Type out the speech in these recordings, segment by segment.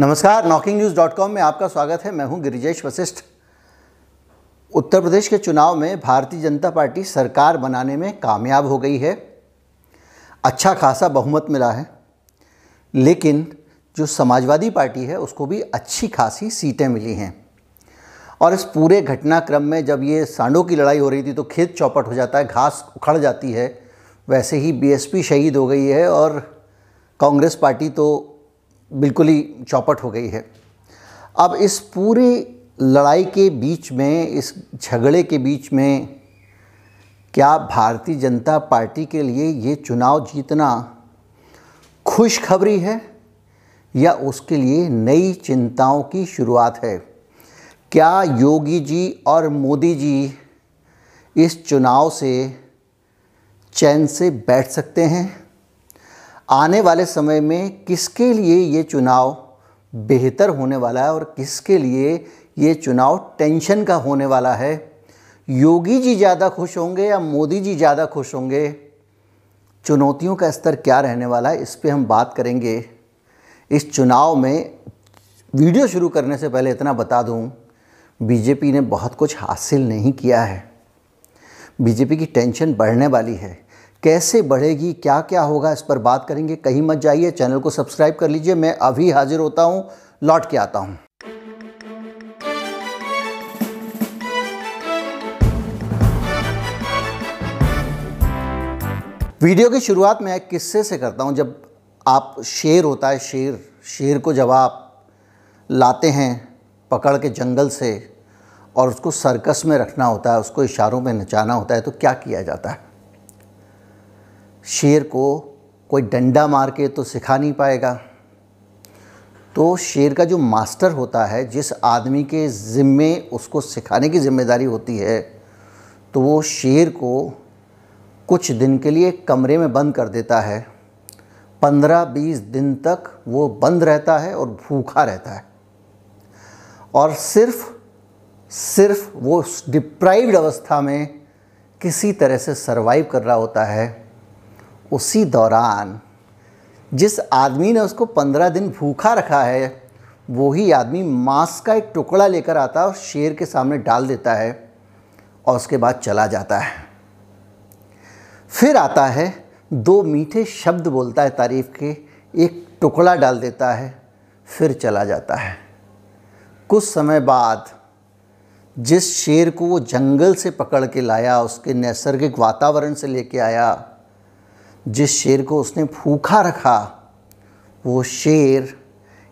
नमस्कार knocking news dot com में आपका स्वागत है। मैं हूँ गिरिजेश वशिष्ठ। उत्तर प्रदेश के चुनाव में भारतीय जनता पार्टी सरकार बनाने में कामयाब हो गई है। अच्छा खासा बहुमत मिला है। लेकिन जो समाजवादी पार्टी है, उसको भी अच्छी खासी सीटें मिली हैं। और इस पूरे घटनाक्रम में जब ये सांडों की लड़ाई हो रही थी तो खेत चौपट हो जाता है, घास उखड़ जाती है। वैसे ही बीएसपी शहीद हो गई है और कांग्रेस पार्टी तो बिल्कुल ही चौपट हो गई है। अब इस पूरी लड़ाई के बीच में, इस झगड़े के बीच में, क्या भारतीय जनता पार्टी के लिए ये चुनाव जीतना खुशखबरी है या उसके लिए नई चिंताओं की शुरुआत है? क्या योगी जी और मोदी जी इस चुनाव से चैन से बैठ सकते हैं? आने वाले समय में किसके लिए ये चुनाव बेहतर होने वाला है और किसके लिए ये चुनाव टेंशन का होने वाला है? योगी जी ज़्यादा खुश होंगे या मोदी जी ज़्यादा खुश होंगे? चुनौतियों का स्तर क्या रहने वाला है? इस पर हम बात करेंगे। इस चुनाव में वीडियो शुरू करने से पहले इतना बता दूँ, बीजेपी ने बहुत कुछ हासिल नहीं किया है। बीजेपी की टेंशन बढ़ने वाली है। कैसे बढ़ेगी क्या क्या होगा, इस पर बात करेंगे। कहीं मत जाइए, चैनल को सब्सक्राइब कर लीजिए। मैं अभी हाजिर होता हूँ, लौट के आता हूँ। वीडियो की शुरुआत मैं किस्से से करता हूँ? जब आप शेर होता है, शेर शेर को जब आप लाते हैं पकड़ के जंगल से और उसको सर्कस में रखना होता है, उसको इशारों में नचाना होता है तो क्या किया जाता है? शेर को कोई डंडा मार के तो सिखा नहीं पाएगा। तो शेर का जो मास्टर होता है, जिस आदमी के ज़िम्मे उसको सिखाने की ज़िम्मेदारी होती है तो वो शेर को कुछ दिन के लिए कमरे में बंद कर देता है। पंद्रह बीस दिन तक वो बंद रहता है और भूखा रहता है। और सिर्फ़ सिर्फ़ वो डिप्राइव्ड अवस्था में किसी तरह से सरवाइव कर रहा होता है। उसी दौरान जिस आदमी ने उसको पंद्रह दिन भूखा रखा है, वही आदमी मांस का एक टुकड़ा लेकर आता है और शेर के सामने डाल देता है और उसके बाद चला जाता है। फिर आता है, दो मीठे शब्द बोलता है तारीफ़ के, एक टुकड़ा डाल देता है, फिर चला जाता है। कुछ समय बाद जिस शेर को वो जंगल से पकड़ के लाया, उसके नैसर्गिक वातावरण से लेके आया जिस शेर को उसने भूखा रखा, वो शेर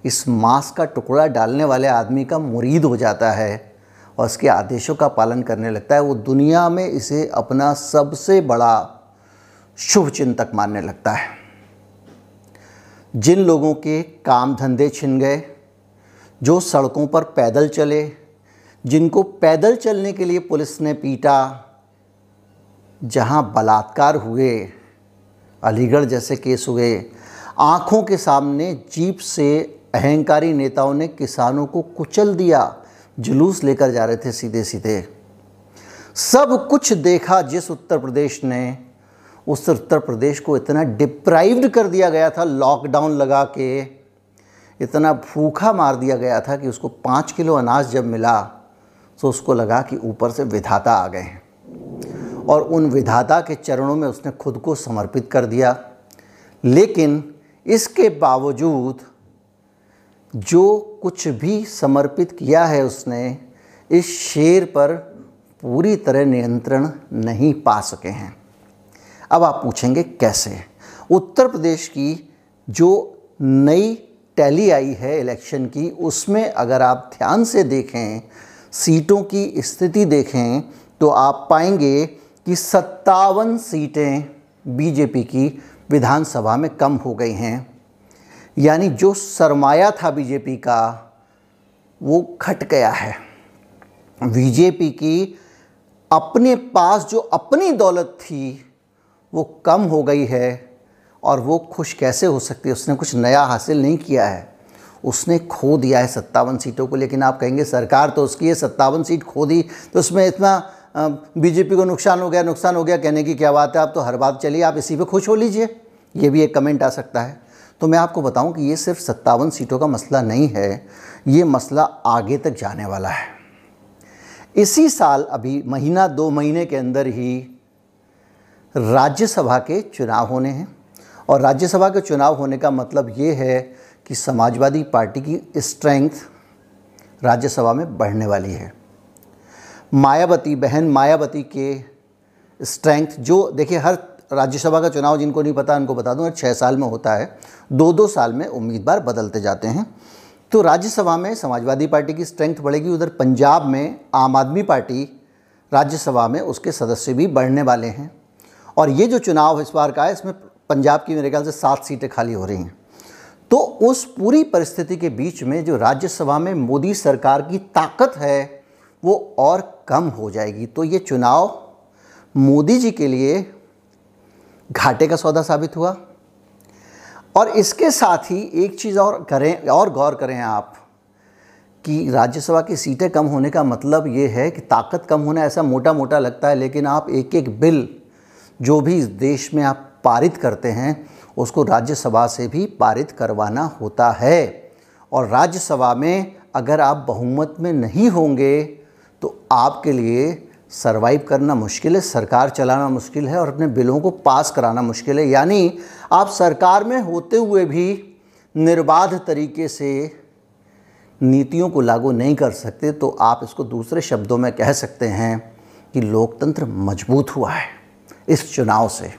इस मांस का टुकड़ा डालने वाले आदमी का मुरीद हो जाता है और उसके आदेशों का पालन करने लगता है। वो दुनिया में इसे अपना सबसे बड़ा शुभ चिंतक मानने लगता है। जिन लोगों के काम धंधे छिन गए, जो सड़कों पर पैदल चले, जिनको पैदल चलने के लिए पुलिस ने पीटा, जहाँ बलात्कार हुए अलीगढ़ जैसे केस हुए। आँखों के सामने जीप से अहंकारी नेताओं ने किसानों को कुचल दिया। जुलूस लेकर जा रहे थे सीधे सीधे सब कुछ देखा जिस उत्तर प्रदेश ने, उस उत्तर प्रदेश को इतना डिप्राइव्ड कर दिया गया था लॉकडाउन लगा के। इतना भूखा मार दिया गया था कि उसको पाँच किलो अनाज जब मिला तो उसको लगा कि ऊपर से विधाता आ गए हैं। और उन विधाता के चरणों में उसने खुद को समर्पित कर दिया। लेकिन इसके बावजूद जो कुछ भी समर्पित किया है उसने, इस शेर पर पूरी तरह नियंत्रण नहीं पा सके हैं। अब आप पूछेंगे कैसे? उत्तर प्रदेश की जो नई टैली आई है इलेक्शन की, उसमें अगर आप ध्यान से देखें, सीटों की स्थिति देखें तो आप पाएँगे कि सत्तावन सीटें बीजेपी की विधानसभा में कम हो गई हैं। यानी जो सरमाया था बीजेपी का, वो घट गया है। बीजेपी की अपने पास जो अपनी दौलत थी, वो कम हो गई है और वो खुश कैसे हो सकती है? उसने कुछ नया हासिल नहीं किया है। उसने खो दिया है सत्तावन सीटों को, लेकिन आप कहेंगे सरकार तो उसकी है, सत्तावन सीट खो दी तो उसमें इतना बीजेपी को नुकसान हो गया, नुकसान हो गया, कहने की क्या बात है? आप तो हर बात चलिए, आप इसी पे खुश हो लीजिए। ये भी एक कमेंट आ सकता है। तो मैं आपको बताऊँ कि ये सिर्फ़ सत्तावन सीटों का मसला नहीं है, ये मसला आगे तक जाने वाला है। इसी साल, अभी महीना, दो महीने के अंदर ही राज्यसभा के चुनाव होने हैं। और राज्यसभा के चुनाव होने का मतलब ये है कि समाजवादी पार्टी की स्ट्रेंथ राज्यसभा में बढ़ने वाली है। मायावती बहन, मायावती के स्ट्रेंथ जो देखिए, हर राज्यसभा का चुनाव जिनको नहीं पता, उनको बता दूँ छः साल में होता है। दो दो साल में उम्मीदवार बदलते जाते हैं। तो राज्यसभा में समाजवादी पार्टी की स्ट्रेंथ बढ़ेगी, उधर पंजाब में आम आदमी पार्टी राज्यसभा में उसके सदस्य भी बढ़ने वाले हैं। और ये जो चुनाव इस बार का है, इसमें पंजाब की मेरे ख्याल से सात सीटें खाली हो रही हैं। तो उस पूरी परिस्थिति के बीच में जो राज्यसभा में मोदी सरकार की ताकत है, वो और कम हो जाएगी। तो ये चुनाव मोदी जी के लिए घाटे का सौदा साबित हुआ। और इसके साथ ही एक चीज़ और करें, और गौर करें आप कि राज्यसभा की सीटें कम होने का मतलब ये है कि ताकत कम होना ऐसा मोटा मोटा लगता है, लेकिन आप एक एक बिल जो भी इस देश में आप पारित करते हैं, उसको राज्यसभा से भी पारित करवाना होता है। और राज्यसभा में अगर आप बहुमत में नहीं होंगे तो आपके लिए सरवाइव करना मुश्किल है, सरकार चलाना मुश्किल है और अपने बिलों को पास कराना मुश्किल है। यानी आप सरकार में होते हुए भी निर्बाध तरीके से नीतियों को लागू नहीं कर सकते तो आप इसको दूसरे शब्दों में कह सकते हैं कि लोकतंत्र मज़बूत हुआ है इस चुनाव से।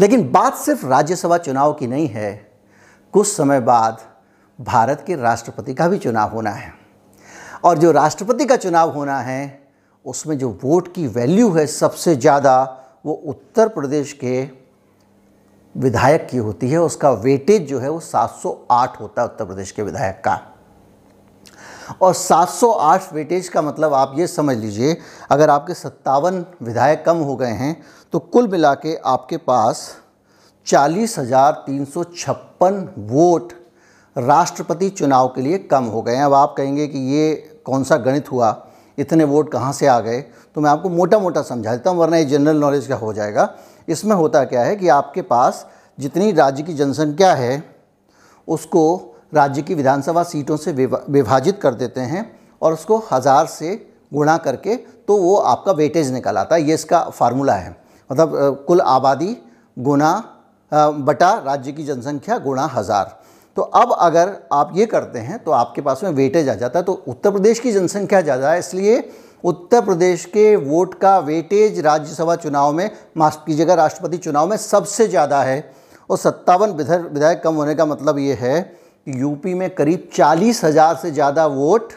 लेकिन बात सिर्फ़ राज्यसभा चुनाव की नहीं है, कुछ समय बाद भारत के राष्ट्रपति का भी चुनाव होना है। और जो राष्ट्रपति का चुनाव होना है, उसमें जो वोट की वैल्यू है सबसे ज़्यादा वो उत्तर प्रदेश के विधायक की होती है। उसका वेटेज जो है वो 708 होता है उत्तर प्रदेश के विधायक का। और 708 वेटेज का मतलब आप ये समझ लीजिए, अगर आपके सत्तावन विधायक कम हो गए हैं तो कुल मिला के आपके पास चालीस हज़ार तीन सौ छप्पन वोट राष्ट्रपति चुनाव के लिए कम हो गए हैं। अब आप कहेंगे कि ये कौन सा गणित हुआ, इतने वोट कहाँ से आ गए तो मैं आपको मोटा मोटा समझा देता हूँ, वरना ये जनरल नॉलेज का हो जाएगा। इसमें होता क्या है कि आपके पास जितनी राज्य की जनसंख्या है, उसको राज्य की विधानसभा सीटों से विभाजित कर देते हैं और उसको हज़ार से गुणा करके तो वो आपका वेटेज निकल आता है। ये इसका फार्मूला है। मतलब कुल आबादी गुना बटा राज्य की जनसंख्या गुणा हज़ार। तो अब अगर आप ये करते हैं तो आपके पास में वेटेज आ जाता है। तो उत्तर प्रदेश की जनसंख्या ज़्यादा है, इसलिए उत्तर प्रदेश के वोट का वेटेज राज्यसभा चुनाव में, माफ़ कीजिएगा, राष्ट्रपति चुनाव में सबसे ज़्यादा है और सत्तावन विधायक कम होने का मतलब ये है कि यूपी में करीब चालीस हज़ार से ज़्यादा वोट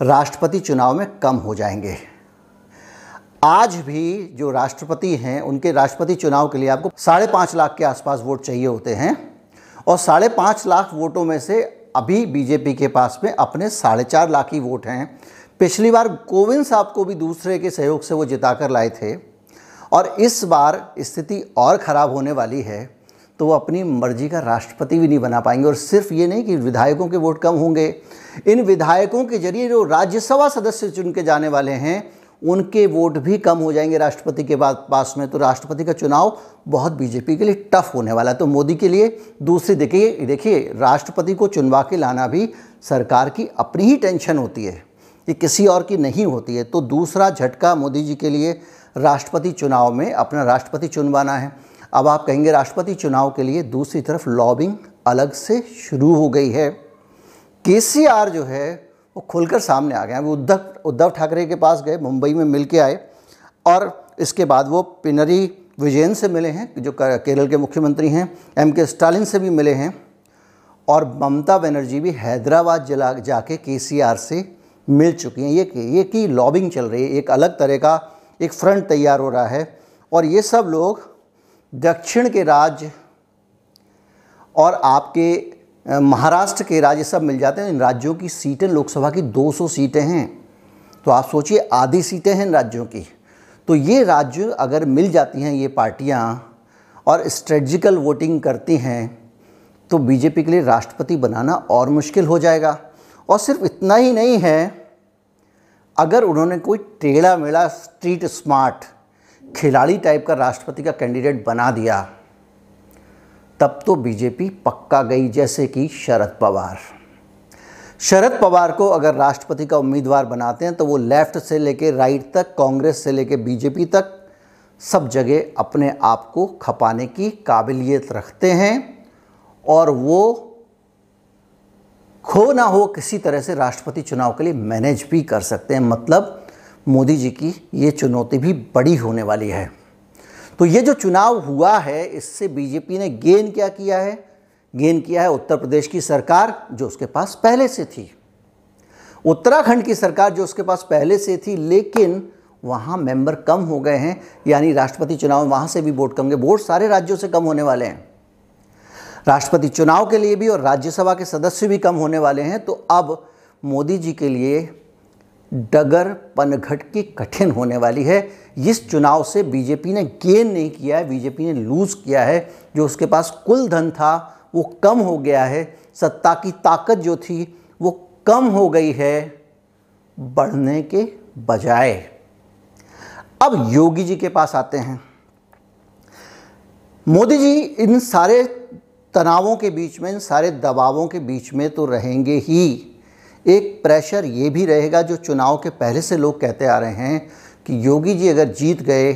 राष्ट्रपति चुनाव में कम हो जाएँगे। आज भी जो राष्ट्रपति हैं, उनके राष्ट्रपति चुनाव के लिए आपको साढ़े पाँच लाख के आसपास वोट चाहिए होते हैं। और साढ़े पाँच लाख वोटों में से अभी बीजेपी के पास में अपने साढ़े चार लाख ही वोट हैं। पिछली बार कोविंद साहब को भी दूसरे के सहयोग से वो जिता कर लाए थे और इस बार स्थिति और ख़राब होने वाली है तो वो अपनी मर्ज़ी का राष्ट्रपति भी नहीं बना पाएँगे। और सिर्फ़ ये नहीं कि विधायकों के वोट कम होंगे, इन विधायकों के ज़रिए जो राज्यसभा सदस्य चुन के जाने वाले हैं उनके वोट भी कम हो जाएँगे राष्ट्रपति के बाद पास में। तो राष्ट्रपति का चुनाव बहुत बीजेपी के लिए टफ होने वाला है। तो मोदी के लिए दूसरी, देखिए देखिए, राष्ट्रपति को चुनवा के लाना भी सरकार की अपनी ही टेंशन होती है ये किसी और की नहीं होती है। तो दूसरा झटका मोदी जी के लिए राष्ट्रपति चुनाव में अपना राष्ट्रपति चुनवाना है। अब आप कहेंगे राष्ट्रपति चुनाव के लिए दूसरी तरफ़ लॉबिंग अलग से शुरू हो गई है। के जो है वो खुलकर सामने आ गए वो उद्धव उद्धव ठाकरे के पास गए, मुंबई में मिल के आए और इसके बाद वो पिनरी विजयन से मिले हैं, जो केरल के मुख्यमंत्री हैं, एम के स्टालिन से भी मिले हैं और ममता बनर्जी भी हैदराबाद जला जाके के से मिल चुकी हैं। ये ये की लॉबिंग चल रही है, एक अलग तरह का एक फ्रंट तैयार हो रहा है और ये सब लोग दक्षिण के राज्य और आपके महाराष्ट्र के राज्य सब मिल जाते हैं। इन राज्यों की सीटें, लोकसभा की 200 सीटें हैं। तो आप सोचिए, आधी सीटें हैं इन राज्यों की। तो ये राज्य अगर मिल जाती हैं, ये पार्टियाँ, और स्ट्रेटजिकल वोटिंग करती हैं तो बीजेपी के लिए राष्ट्रपति बनाना और मुश्किल हो जाएगा। और सिर्फ़ इतना ही नहीं है, अगर उन्होंने कोई टेढ़ा मेढ़ा स्ट्रीट स्मार्ट खिलाड़ी टाइप का राष्ट्रपति का कैंडिडेट बना दिया तब तो बीजेपी पक्का गई जैसे कि शरद पवार। शरद पवार को अगर राष्ट्रपति का उम्मीदवार बनाते हैं तो वो लेफ़्ट से लेकर राइट तक, कांग्रेस से लेकर बीजेपी तक, सब जगह अपने आप को खपाने की काबिलियत रखते हैं और वो खो ना हो किसी तरह से राष्ट्रपति चुनाव के लिए मैनेज भी कर सकते हैं। मतलब मोदी जी की ये चुनौती भी बड़ी होने वाली है। तो ये जो चुनाव हुआ है, इससे बीजेपी ने गेन क्या किया है? गेन किया है उत्तर प्रदेश की सरकार जो उसके पास पहले से थी। उत्तराखंड की सरकार जो उसके पास पहले से थी, लेकिन वहाँ मेंबर कम हो गए हैं। यानी राष्ट्रपति चुनाव में वहाँ से भी वोट कम गए। वोट सारे राज्यों से कम होने वाले हैं। राष्ट्रपति चुनाव के लिए भी और राज्यसभा के सदस्य भी कम होने वाले हैं। तो अब मोदी जी के लिए डगर पनघट की कठिन होने वाली है। इस चुनाव से बीजेपी ने गेन नहीं किया है, बीजेपी ने लूज़ किया है। जो उसके पास कुल धन था, वो कम हो गया है। सत्ता की ताकत जो थी, वो कम हो गई है बढ़ने के बजाय। अब योगी जी के पास आते हैं। मोदी जी, इन सारे तनावों के बीच में, इन सारे दबावों के बीच में तो रहेंगे ही। एक प्रेशर ये भी रहेगा जो चुनाव के पहले से लोग कहते आ रहे हैं कि योगी जी अगर जीत गए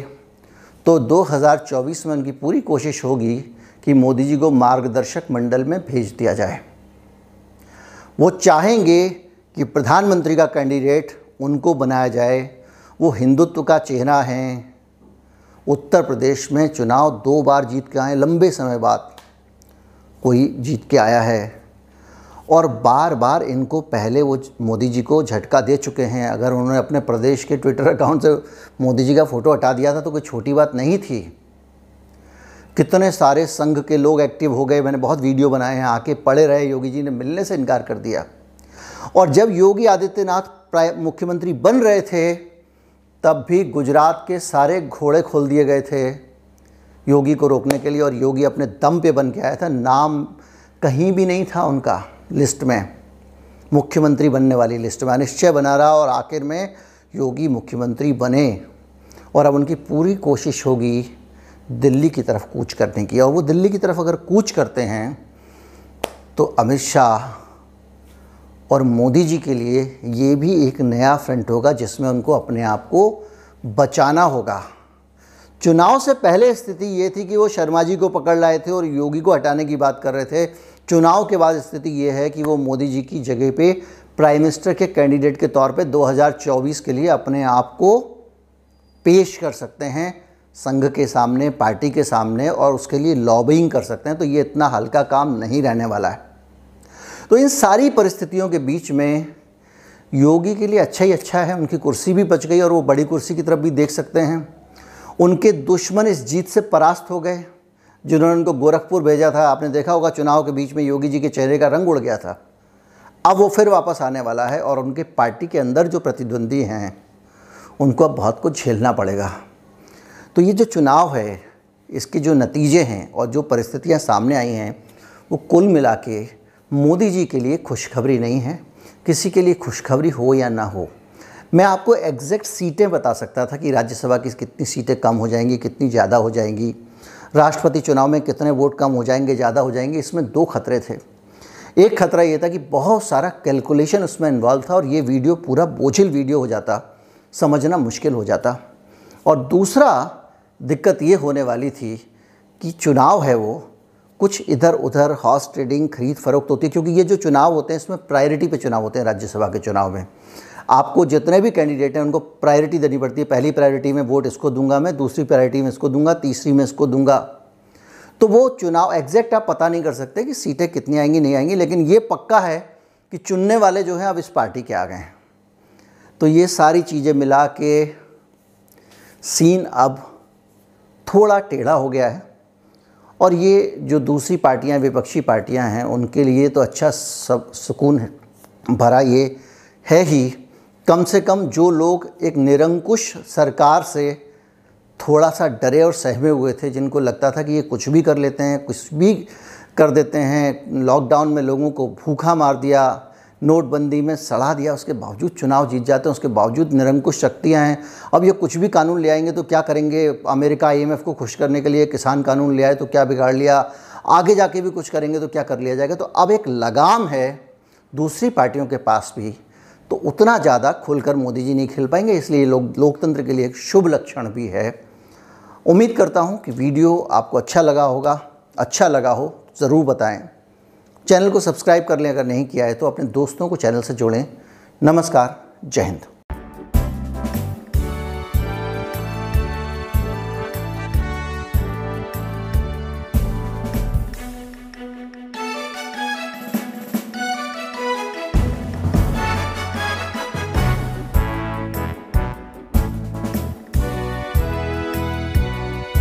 तो 2024 में उनकी पूरी कोशिश होगी कि मोदी जी को मार्गदर्शक मंडल में भेज दिया जाए। वो चाहेंगे कि प्रधानमंत्री का कैंडिडेट उनको बनाया जाए। वो हिंदुत्व का चेहरा हैं। उत्तर प्रदेश में चुनाव दो बार जीत के आए, लंबे समय बाद कोई जीत के आया है। और बार बार इनको पहले वो मोदी जी को झटका दे चुके हैं। अगर उन्होंने अपने प्रदेश के ट्विटर अकाउंट से मोदी जी का फ़ोटो हटा दिया था तो कोई छोटी बात नहीं थी। कितने सारे संघ के लोग एक्टिव हो गए। मैंने बहुत वीडियो बनाए हैं, आके पड़े रहे। योगी जी ने मिलने से इनकार कर दिया। और जब योगी आदित्यनाथ मुख्यमंत्री बन रहे थे, तब भी गुजरात के सारे घोड़े खोल दिए गए थे योगी को रोकने के लिए। और योगी अपने दम पे बन के आया था। नाम कहीं भी नहीं था उनका लिस्ट में। मुख्यमंत्री बनने वाली लिस्ट में। अनिश्चय बना रहा और आखिर में योगी मुख्यमंत्री बने। और अब उनकी पूरी कोशिश होगी दिल्ली की तरफ़ कूच करने की। और वो दिल्ली की तरफ़ अगर कूच करते हैं तो अमित शाह और मोदी जी के लिए ये भी एक नया फ्रंट होगा जिसमें उनको अपने आप को बचाना होगा। चुनाव से पहले स्थिति ये थी कि वो शर्मा जी को पकड़ लाए थे और योगी को हटाने की बात कर रहे थे। चुनाव के बाद स्थिति ये है कि वो मोदी जी की जगह पे प्राइम मिनिस्टर के कैंडिडेट के तौर पे 2024 के लिए अपने आप को पेश कर सकते हैं संघ के सामने, पार्टी के सामने और उसके लिए लॉबिंग कर सकते हैं। तो ये इतना हल्का काम नहीं रहने वाला है। तो इन सारी परिस्थितियों के बीच में योगी के लिए अच्छा ही अच्छा है। उनकी कुर्सी भी बच गई और वो बड़ी कुर्सी की तरफ़ भी देख सकते हैं। उनके दुश्मन इस जीत से परास्त हो गए। जिन्होंने उनको गोरखपुर भेजा था, आपने देखा होगा चुनाव के बीच में योगी जी के चेहरे का रंग उड़ गया था। अब वो फिर वापस आने वाला है और उनके पार्टी के अंदर जो प्रतिद्वंदी हैं, उनको अब बहुत कुछ झेलना पड़ेगा। तो ये जो चुनाव है, इसके जो नतीजे हैं और जो परिस्थितियाँ सामने आई हैं, वो कुल मिला के मोदी जी के लिए खुशखबरी नहीं है। किसी के लिए खुशखबरी हो या ना हो, मैं आपको एग्जैक्ट सीटें बता सकता था कि राज्यसभा की कितनी सीटें कम हो जाएँगी, कितनी ज़्यादा हो जाएँगी। राष्ट्रपति चुनाव में कितने वोट कम हो जाएँगे, ज़्यादा हो जाएँगे, इसमें दो खतरे थे। एक खतरा ये था कि बहुत सारा कैलकुलेशन उसमें इन्वॉल्व था और ये वीडियो पूरा बोझिल वीडियो हो जाता, समझना मुश्किल हो जाता। और दूसरा दिक्कत ये होने वाली थी कि चुनाव है वो, कुछ इधर उधर हॉर्स ट्रेडिंग खरीद फरोख्त होती है, क्योंकि ये जो चुनाव होते हैं, इसमें प्रायोरिटी पे चुनाव होते हैं राज्यसभा के चुनाव में। आपको जितने भी कैंडिडेट हैं, उनको प्रायोरिटी देनी पड़ती है। पहली प्रायोरिटी में वोट इसको दूँगा मैं, दूसरी प्रायोरिटी में इसको दूँगा, तीसरी में इसको दूँगा। तो वो चुनाव एग्जैक्ट आप पता नहीं कर सकते कि सीटें कितनी आएँगी, नहीं आएँगी, लेकिन ये पक्का है कि चुनने वाले जो हैं, अब इस पार्टी के आ गए हैं। तो ये सारी चीज़ें मिला के सीन अब थोड़ा टेढ़ा हो गया है। और ये जो दूसरी पार्टियाँ, विपक्षी पार्टियाँ हैं, उनके लिए तो अच्छा सब सुकून भरा ये है ही। कम से कम जो लोग एक निरंकुश सरकार से थोड़ा सा डरे और सहमे हुए थे, जिनको लगता था कि ये कुछ भी कर लेते हैं, कुछ भी कर देते हैं लॉकडाउन में लोगों को भूखा मार दिया, नोटबंदी में सड़ा दिया, उसके बावजूद चुनाव जीत जाते हैं, उसके बावजूद निरंकुश शक्तियाँ हैं। अब ये कुछ भी कानून ले आएँगे तो क्या करेंगे? अमेरिका आईएमएफ को खुश करने के लिए किसान कानून ले आए तो क्या बिगाड़ लिया? आगे जाके भी कुछ करेंगे तो क्या कर लिया जाएगा? तो अब एक लगाम है दूसरी पार्टियों के पास भी। तो उतना ज़्यादा खुलकर मोदी जी नहीं खेल पाएँगे, इसलिए लोग, लोकतंत्र के लिए एक शुभ लक्षण भी है। उम्मीद करता हूँ कि वीडियो आपको अच्छा लगा होगा। अच्छा लगा हो, ज़रूर बताएँ। चैनल को सब्सक्राइब कर लें, अगर नहीं किया है तो अपने दोस्तों को चैनल से जोड़ें। नमस्कार, जय हिंद।